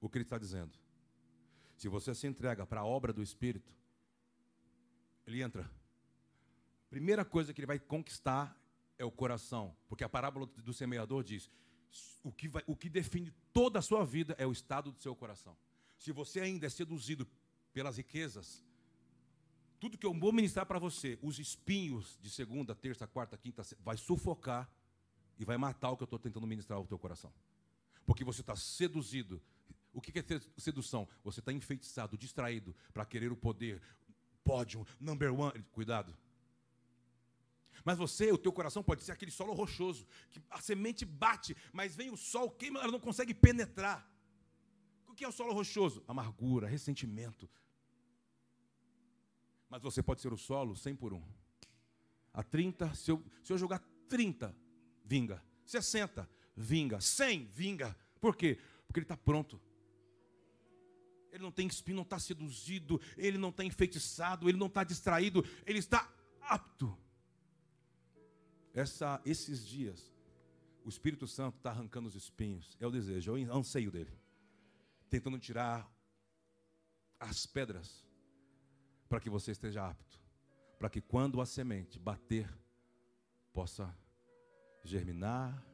O que ele está dizendo? Se você se entrega para a obra do Espírito, ele entra. Primeira coisa que ele vai conquistar é o coração, porque a parábola do semeador diz: o que, vai, o que define toda a sua vida é o estado do seu coração. Se você ainda é seduzido pelas riquezas, tudo que eu vou ministrar para você, os espinhos de segunda, terça, quarta, quinta, vai sufocar e vai matar o que eu estou tentando ministrar ao teu coração. Porque você está seduzido. O que é sedução? Você está enfeitiçado, distraído para querer o poder, pódio, number one. Cuidado. Mas você, o teu coração pode ser aquele solo rochoso, que a semente bate, mas vem o sol, queima, ela não consegue penetrar. O que é o solo rochoso? Amargura, ressentimento, mas você pode ser o solo 100 por 1. A 30, se eu, se eu jogar 30, vinga. 60, vinga. 100, vinga. Por quê? Porque ele está pronto. Ele não tem espinho, não está seduzido, ele não está enfeitiçado, ele não está distraído, ele está apto. Essa, esses dias, o Espírito Santo está arrancando os espinhos. É o desejo, é o anseio dele. Tentando tirar as pedras para que você esteja apto, para que quando a semente bater, possa germinar,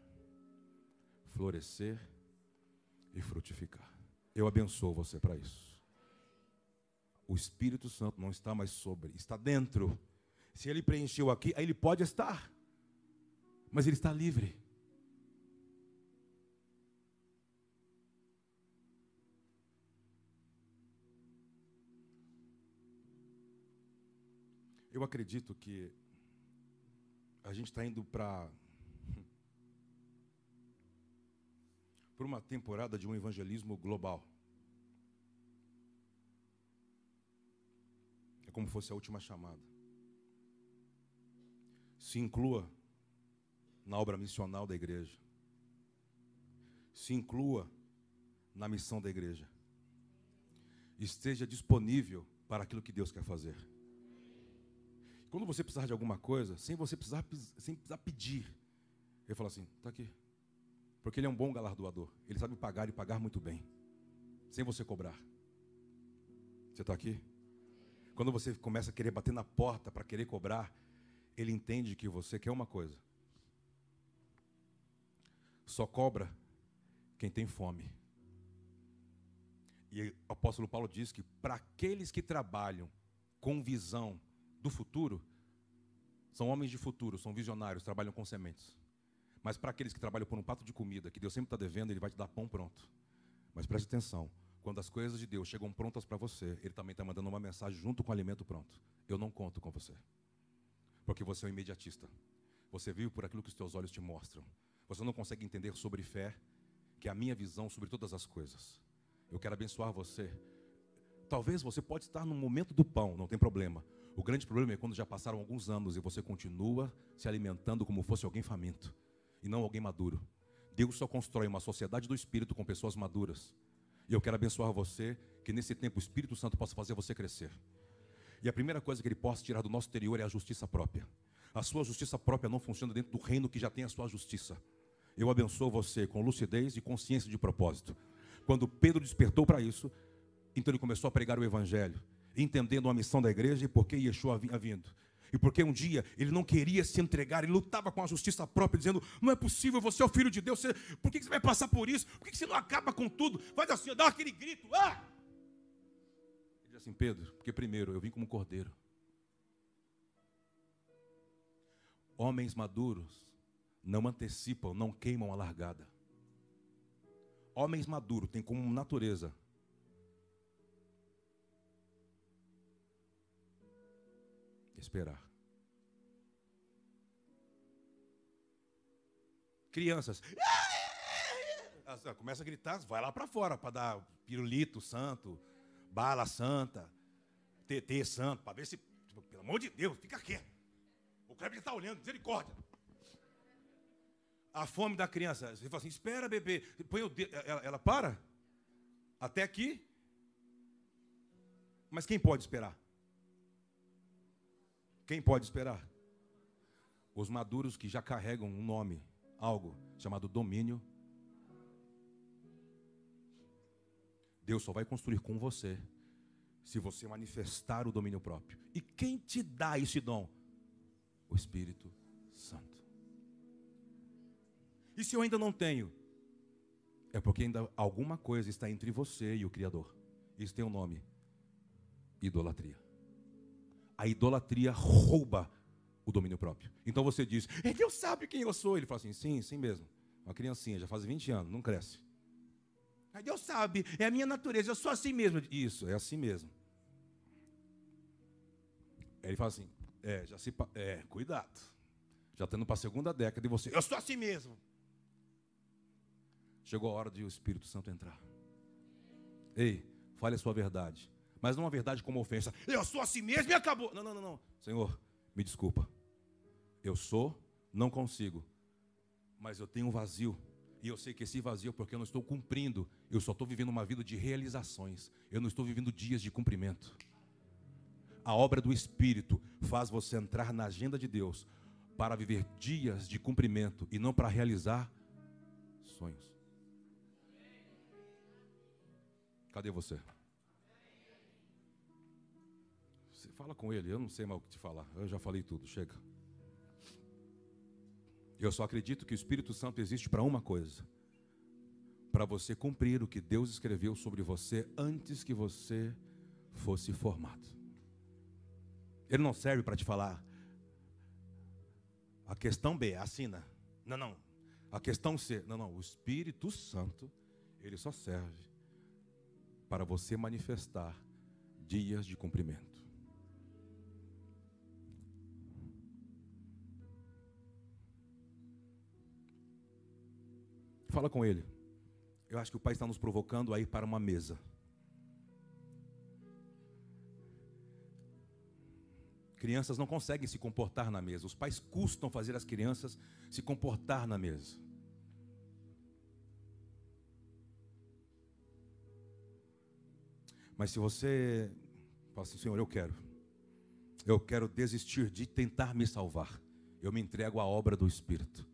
florescer e frutificar. Eu abençoo você para isso. O Espírito Santo não está mais sobre, está dentro. Se ele preencheu aqui, aí ele pode estar, mas ele está livre. Eu acredito que a gente está indo para para uma temporada de um evangelismo global. É como fosse a última chamada. Se inclua na obra missional da igreja. Se inclua na missão da igreja. Esteja disponível para aquilo que Deus quer fazer. Quando você precisar de alguma coisa, sem você precisar, sem precisar pedir, ele fala assim: está aqui. Porque ele é um bom galardoador. Ele sabe pagar e pagar muito bem. Sem você cobrar. Você está aqui? Quando você começa a querer bater na porta para querer cobrar, ele entende que você quer uma coisa. Só cobra quem tem fome. E o apóstolo Paulo diz que para aqueles que trabalham com visão do futuro, são homens de futuro, são visionários, trabalham com sementes. Mas para aqueles que trabalham por um prato de comida, que Deus sempre está devendo, Ele vai te dar pão pronto. Mas preste atenção, quando as coisas de Deus chegam prontas para você, Ele também está mandando uma mensagem junto com o alimento pronto. Eu não conto com você. Porque você é um imediatista. Você vive por aquilo que os teus olhos te mostram. Você não consegue entender sobre fé, que é a minha visão sobre todas as coisas. Eu quero abençoar você. Talvez você pode estar no momento do pão, não tem problema. O grande problema é quando já passaram alguns anos e você continua se alimentando como fosse alguém faminto e não alguém maduro. Deus só constrói uma sociedade do espírito com pessoas maduras. E eu quero abençoar você que nesse tempo o Espírito Santo possa fazer você crescer. E a primeira coisa que ele possa tirar do nosso interior é a justiça própria. A sua justiça própria não funciona dentro do reino que já tem a sua justiça. Eu abençoo você com lucidez e consciência de propósito. Quando Pedro despertou para isso, então ele começou a pregar o evangelho, entendendo a missão da igreja e por que Yeshua havia vindo. E porque um dia ele não queria se entregar, ele lutava com a justiça própria, dizendo: Não é possível, você é o filho de Deus, você, por que você vai passar por isso? Por que você não acaba com tudo? Faz assim, dá aquele grito, ah! Ele diz assim: Pedro, porque primeiro eu vim como cordeiro. Homens maduros não antecipam, não queimam a largada. Homens maduros têm como natureza esperar. Crianças. Começa a gritar, vai lá para fora para dar pirulito santo, bala santa, TT santo, para ver se, tipo, pelo amor de Deus, fica quieto. O Kleber está olhando, misericórdia. A fome da criança, você fala assim: espera, bebê. Põe o dedo, ela, ela para? Até aqui? Mas quem pode esperar? Quem pode esperar? Os maduros que já carregam um nome, algo chamado domínio. Deus só vai construir com você se você manifestar o domínio próprio. E quem te dá esse dom? O Espírito Santo. E se eu ainda não tenho? É porque ainda alguma coisa está entre você e o Criador. Isso tem um nome: idolatria a idolatria rouba o domínio próprio. Então você diz, é Deus sabe quem eu sou. Ele fala assim, sim, sim mesmo. Uma criancinha, já faz 20 anos, não cresce. Mas Deus sabe, é a minha natureza, eu sou assim mesmo. Isso, é assim mesmo. Ele fala assim, é, já se. É, cuidado. Já estando para a segunda década e você, eu sou assim mesmo. Chegou a hora de o Espírito Santo entrar. Ei, fale a sua verdade mas não uma verdade como ofensa. Eu sou assim mesmo e acabou. Não, não, não, não. Senhor, me desculpa. Eu sou, não consigo. Mas eu tenho um vazio. E eu sei que esse vazio é porque eu não estou cumprindo. Eu só estou vivendo uma vida de realizações. Eu não estou vivendo dias de cumprimento. A obra do Espírito faz você entrar na agenda de Deus para viver dias de cumprimento e não para realizar sonhos. Cadê você? Fala com ele, eu não sei mais o que te falar. Eu já falei tudo, chega. Eu só acredito que o Espírito Santo existe para uma coisa: para você cumprir o que Deus escreveu sobre você antes que você fosse formado. Ele não serve para te falar. A questão B, assina. Não, não. A questão C, não, não. O Espírito Santo, ele só serve para você manifestar dias de cumprimento. Fala com ele. Eu acho que o Pai está nos provocando a ir para uma mesa. Crianças não conseguem se comportar na mesa. Os pais custam fazer as crianças se comportar na mesa. Mas se você fala assim, Senhor, eu quero, eu quero desistir de tentar me salvar, eu me entrego à obra do Espírito.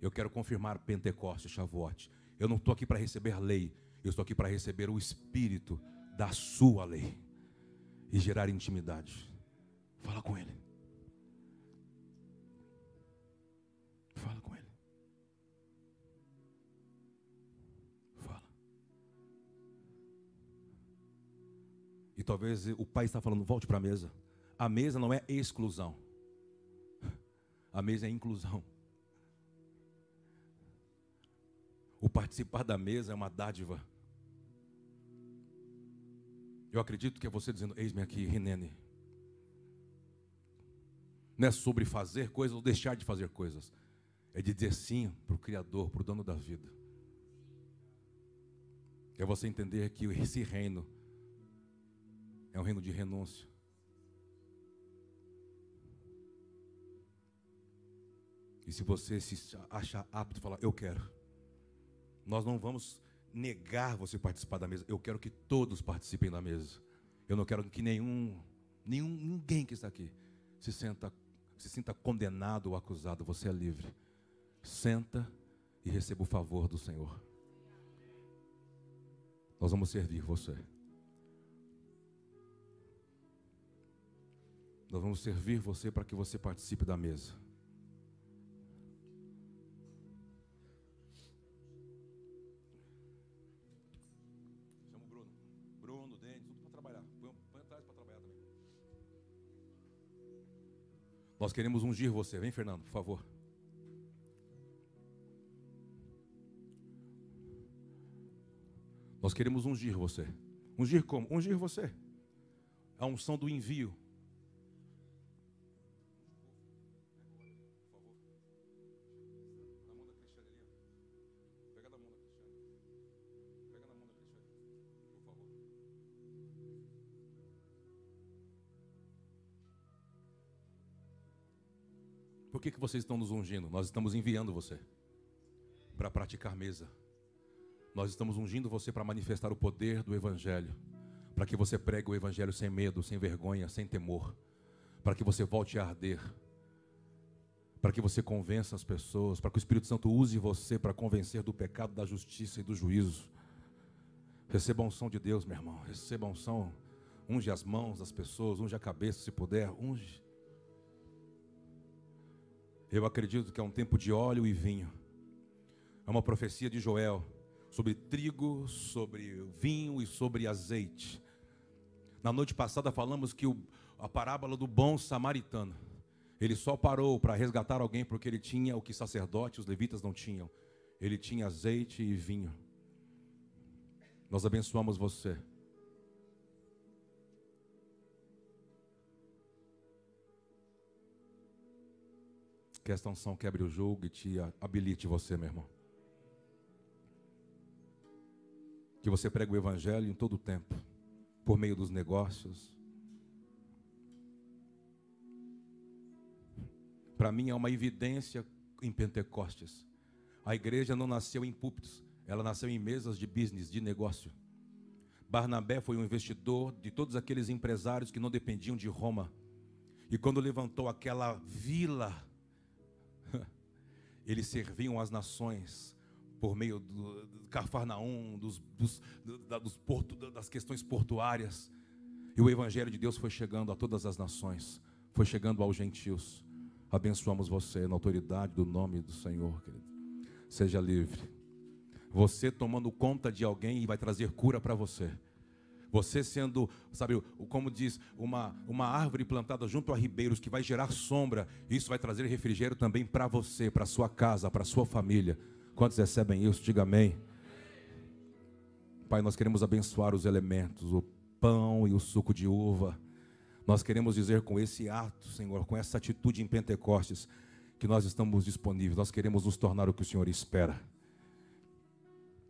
Eu quero confirmar Pentecostes, Shavuot. Eu não estou aqui para receber lei, eu estou aqui para receber o Espírito da Sua lei e gerar intimidade. Fala com Ele. Fala com Ele. Fala. E talvez o pai está falando, volte para a mesa. A mesa não é exclusão. A mesa é inclusão. O participar da mesa é uma dádiva. Eu acredito que é você dizendo: Eis-me aqui, Rinene. Não é sobre fazer coisas ou deixar de fazer coisas. É de dizer sim para o Criador, para o dono da vida. É você entender que esse reino é um reino de renúncia. E se você se acha apto, falar, eu quero. Nós não vamos negar você participar da mesa. Eu quero que todos participem da mesa. Eu não quero que nenhum, nenhum ninguém que está aqui se sinta, se sinta condenado ou acusado. Você é livre. Senta e receba o favor do Senhor. Nós vamos servir você. Nós vamos servir você para que você participe da mesa. Nós queremos ungir você. Vem, Fernando, por favor. Nós queremos ungir você. Ungir como? Ungir você. A unção do envio. Que, que vocês estão nos ungindo? Nós estamos enviando você para praticar mesa. Nós estamos ungindo você para manifestar o poder do Evangelho. Para que você pregue o Evangelho sem medo, sem vergonha, sem temor. Para que você volte a arder. Para que você convença as pessoas. Para que o Espírito Santo use você para convencer do pecado, da justiça e do juízo. Receba unção de Deus, meu irmão. Receba unção. Unge as mãos das pessoas, unge a cabeça se puder. Unge. Eu acredito que é um tempo de óleo e vinho. É uma profecia de Joel sobre trigo, sobre vinho e sobre azeite. Na noite passada falamos que o, a parábola do bom samaritano, ele só parou para resgatar alguém porque ele tinha o que sacerdotes, os levitas não tinham. Ele tinha azeite e vinho. Nós abençoamos você. Que esta unção quebre o jogo e te habilite você, meu irmão. Que você pregue o Evangelho em todo o tempo, por meio dos negócios. Para mim é uma evidência em Pentecostes. A igreja não nasceu em púlpitos, ela nasceu em mesas de business, de negócio. Barnabé foi um investidor de todos aqueles empresários que não dependiam de Roma. E quando levantou aquela vila eles serviam as nações por meio do, do dos, dos, dos porto, das questões portuárias. E o Evangelho de Deus foi chegando a todas as nações, foi chegando aos gentios. Abençoamos você na autoridade do nome do Senhor, querido. Seja livre. Você tomando conta de alguém e vai trazer cura para você. Você sendo, sabe, como diz, uma, uma árvore plantada junto a ribeiros que vai gerar sombra, isso vai trazer refrigério também para você, para sua casa, para sua família. Quantos recebem isso? Diga amém. Pai, nós queremos abençoar os elementos, o pão e o suco de uva. Nós queremos dizer com esse ato, Senhor, com essa atitude em Pentecostes, que nós estamos disponíveis. Nós queremos nos tornar o que o Senhor espera.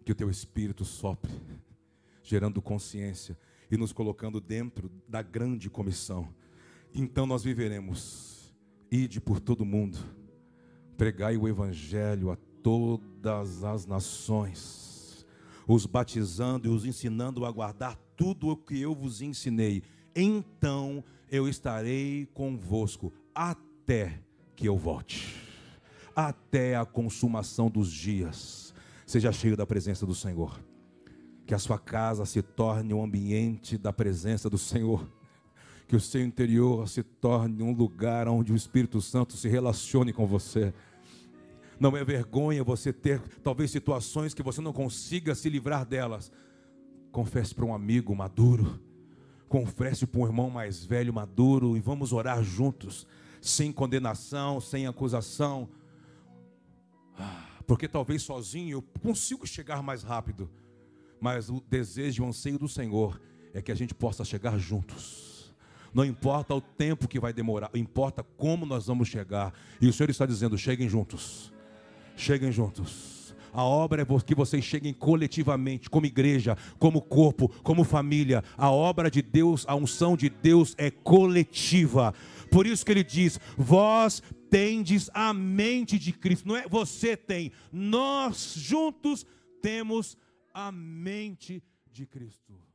Que o teu espírito sopre gerando consciência e nos colocando dentro da grande comissão. Então nós viveremos. Ide por todo mundo, pregai o evangelho a todas as nações, os batizando e os ensinando a guardar tudo o que eu vos ensinei. Então eu estarei convosco até que eu volte. Até a consumação dos dias. Seja cheio da presença do Senhor que a sua casa se torne um ambiente da presença do Senhor, que o seu interior se torne um lugar onde o Espírito Santo se relacione com você. Não é vergonha você ter talvez situações que você não consiga se livrar delas. Confesse para um amigo maduro, confesse para um irmão mais velho maduro e vamos orar juntos, sem condenação, sem acusação. Ah, porque talvez sozinho eu consigo chegar mais rápido mas o desejo e o anseio do Senhor é que a gente possa chegar juntos. Não importa o tempo que vai demorar, importa como nós vamos chegar. E o Senhor está dizendo: cheguem juntos. Cheguem juntos. A obra é que vocês cheguem coletivamente, como igreja, como corpo, como família. A obra de Deus, a unção de Deus é coletiva. Por isso que ele diz: Vós tendes a mente de Cristo. Não é você tem, nós juntos temos a mente de Cristo.